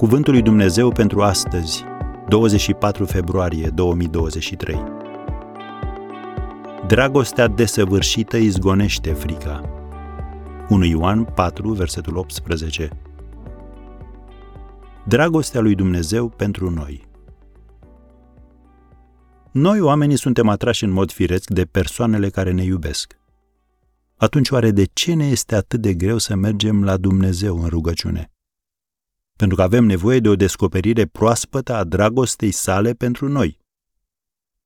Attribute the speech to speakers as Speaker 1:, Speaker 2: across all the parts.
Speaker 1: Cuvântul lui Dumnezeu pentru astăzi, 24 februarie 2023. Dragostea desăvârșită izgonește frica. 1 Ioan 4, versetul 18. Dragostea lui Dumnezeu pentru noi. Noi, oamenii, suntem atrași în mod firesc de persoanele care ne iubesc. Atunci, oare de ce ne este atât de greu să mergem la Dumnezeu în rugăciune? Pentru că avem nevoie de o descoperire proaspătă a dragostei sale pentru noi.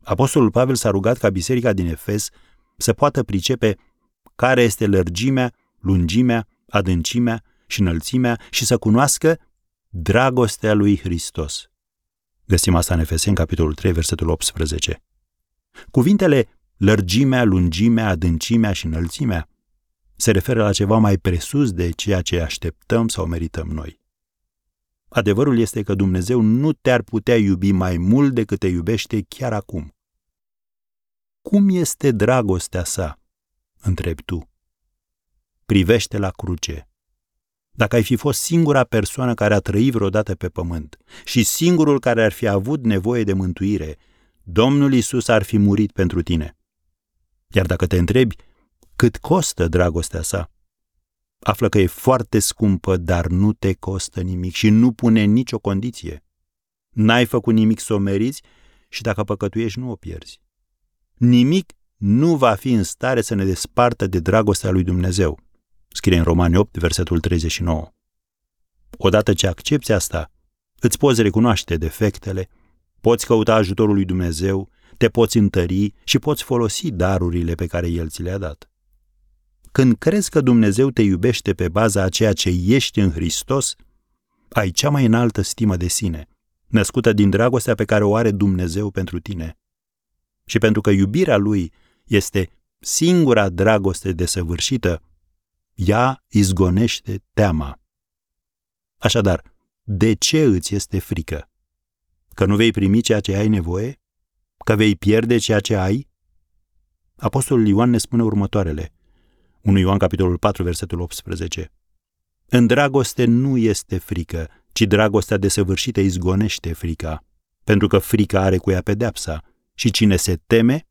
Speaker 1: Apostolul Pavel s-a rugat ca biserica din Efes să poată pricepe care este lărgimea, lungimea, adâncimea și înălțimea și să cunoască dragostea lui Hristos. Găsim asta în Efeseni, capitolul 3, versetul 18. Cuvintele lărgimea, lungimea, adâncimea și înălțimea se referă la ceva mai presus de ceea ce așteptăm sau merităm noi. Adevărul este că Dumnezeu nu te-ar putea iubi mai mult decât te iubește chiar acum. Cum este dragostea sa? întrebi tu. Privește la cruce. Dacă ai fi fost singura persoană care a trăit vreodată pe pământ și singurul care ar fi avut nevoie de mântuire, Domnul Isus ar fi murit pentru tine. Iar dacă te întrebi cât costă dragostea sa, află că e foarte scumpă, dar nu te costă nimic și nu pune nicio condiție. N-ai făcut nimic să o meriți și dacă păcătuiești, nu o pierzi. Nimic nu va fi în stare să ne despartă de dragostea lui Dumnezeu. Scrie în Romani 8, versetul 39. Odată ce accepti asta, îți poți recunoaște defectele, poți căuta ajutorul lui Dumnezeu, te poți întări și poți folosi darurile pe care El ți le-a dat. Când crezi că Dumnezeu te iubește pe baza a ceea ce ești în Hristos, ai cea mai înaltă stimă de sine, născută din dragostea pe care o are Dumnezeu pentru tine. Și pentru că iubirea Lui este singura dragoste desăvârșită, ea izgonește teama. Așadar, de ce îți este frică? Că nu vei primi ceea ce ai nevoie? Că vei pierde ceea ce ai? Apostolul Ioan ne spune următoarele. 1 Ioan capitolul 4, versetul 18. În dragoste nu este frică, ci dragostea desăvârșită izgonește frica, pentru că frica are cu ea pedepsa și cine se teme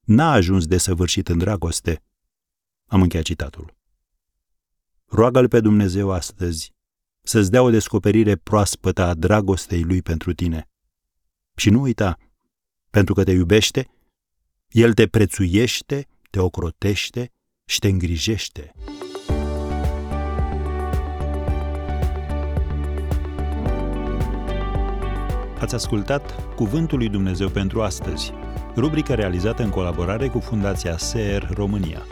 Speaker 1: n-a ajuns desăvârșit în dragoste. Am încheiat citatul. Roagă-L pe Dumnezeu astăzi să-ți dea o descoperire proaspătă a dragostei Lui pentru tine. Și nu uita, pentru că te iubește, El te prețuiește, te ocrotește și te îngrijește. Ați ascultat Cuvântul lui Dumnezeu pentru astăzi, rubrica realizată în colaborare cu Fundația SER România.